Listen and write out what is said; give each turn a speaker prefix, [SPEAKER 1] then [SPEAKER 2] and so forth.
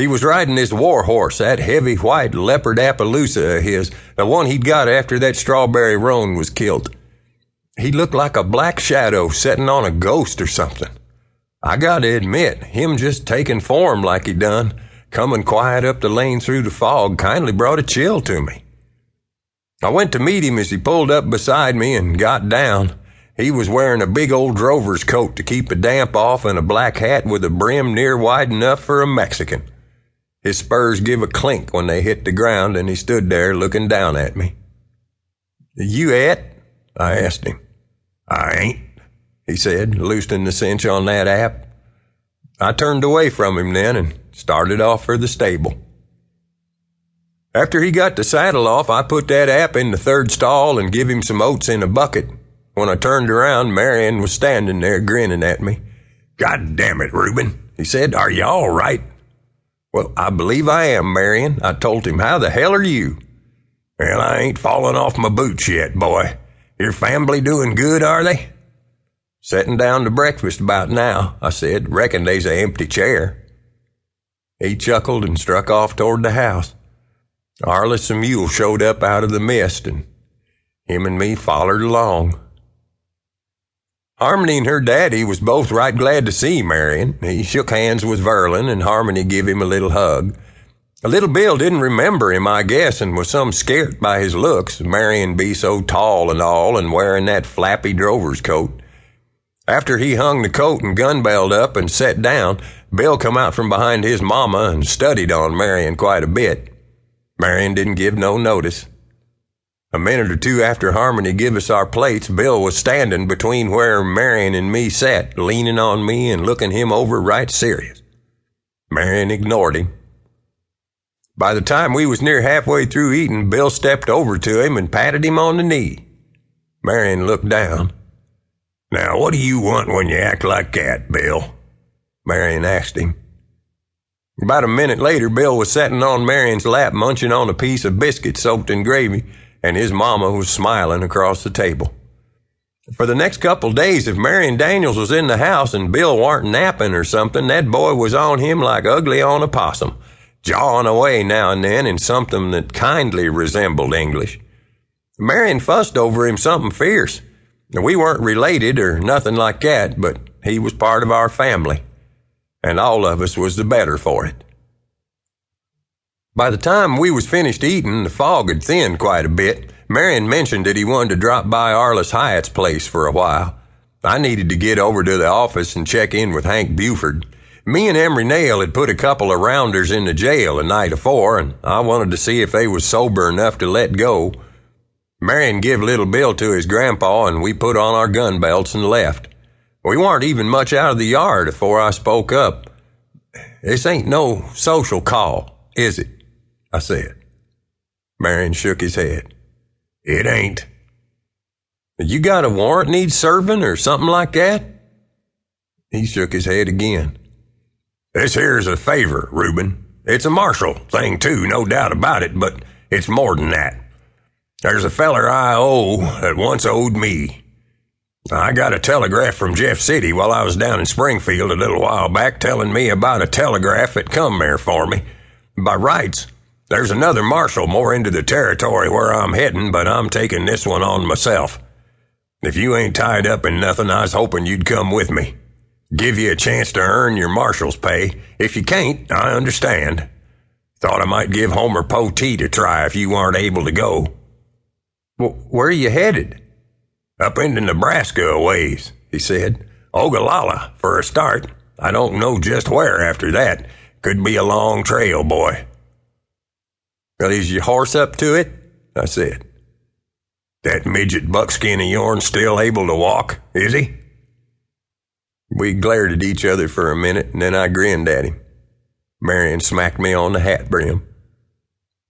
[SPEAKER 1] He was riding his war horse, that heavy white leopard Appaloosa of his, the one he'd got after that strawberry roan was killed. He looked like a black shadow setting on a ghost or something. I gotta admit, him just taking form like he done, coming quiet up the lane through the fog, kindly brought a chill to me. I went to meet him as he pulled up beside me and got down. He was wearing a big old drover's coat to keep the damp off and a black hat with a brim near wide enough for a Mexican. His spurs give a clink when they hit the ground, and he stood there looking down at me. You et? I asked him. I ain't, he said, loosening the cinch on that app. I turned away from him then and started off for the stable. After he got the saddle off, I put that app in the third stall and give him some oats in a bucket. When I turned around, Marion was standing there grinning at me. God damn it, Ruben, he said. Are you all right? Well, I believe I am, Marion. I told him, How the hell are you? Well, I ain't fallen off my boots yet, boy. Your family doing good, are they? Setting down to breakfast about now, I said. Reckon they's a empty chair. He chuckled and struck off toward the house. Arliss and mule showed up out of the mist, and him and me follered along. Harmony and her daddy was both right glad to see Marion. He shook hands with Verlin, and Harmony give him a little hug. Little Bill didn't remember him, I guess, and was some scared by his looks, Marion be so tall and all, and wearing that flappy drover's coat. After he hung the coat and gun belt up and sat down, Bill come out from behind his mama and studied on Marion quite a bit. Marion didn't give no notice. A minute or two after Harmony give us our plates, Bill was standing between where Marion and me sat, leaning on me and looking him over right serious. Marion ignored him. By the time we was near halfway through eating, Bill stepped over to him and patted him on the knee. Marion looked down. Now, what do you want when you act like that, Bill? Marion asked him. About a minute later, Bill was sitting on Marion's lap munching on a piece of biscuit soaked in gravy and his mama was smiling across the table. For the next couple days, if Marion Daniels was in the house and Bill warn't napping or something, that boy was on him like ugly on a possum, jawing away now and then in something that kindly resembled English. Marion fussed over him something fierce. We weren't related or nothing like that, but he was part of our family, and all of us was the better for it. By the time we was finished eating, the fog had thinned quite a bit. Marion mentioned that he wanted to drop by Arliss Hyatt's place for a while. I needed to get over to the office and check in with Hank Buford. Me and Emery Nail had put a couple of rounders in the jail the night afore, and I wanted to see if they was sober enough to let go. Marion give little Bill to his grandpa, and we put on our gun belts and left. We weren't even much out of the yard afore I spoke up. This ain't no social call, is it? I said. Marion shook his head. It ain't. You got a warrant needs serving or something like that? He shook his head again. This here's a favor, Ruben. It's a marshal thing too, no doubt about it, but it's more than that. There's a feller I owe that once owed me. I got a telegraph from Jeff City while I was down in Springfield a little while back telling me about a telegraph that come there for me. By rights, there's another marshal more into the territory where I'm heading, but I'm taking this one on myself. If you ain't tied up in nothing, I was hoping you'd come with me. Give you a chance to earn your marshal's pay. If you can't, I understand. Thought I might give Homer Poteet a try if you weren't able to go.
[SPEAKER 2] Where are you headed?
[SPEAKER 1] Up into Nebraska a ways, he said. Ogallala, for a start. I don't know just where after that. Could be a long trail, boy.
[SPEAKER 2] Well, is your horse up to it? I said.
[SPEAKER 1] That midget buckskin of yourn still able to walk, is he?
[SPEAKER 2] We glared at each other for a minute, and then I grinned at him. Marion smacked me on the hat brim.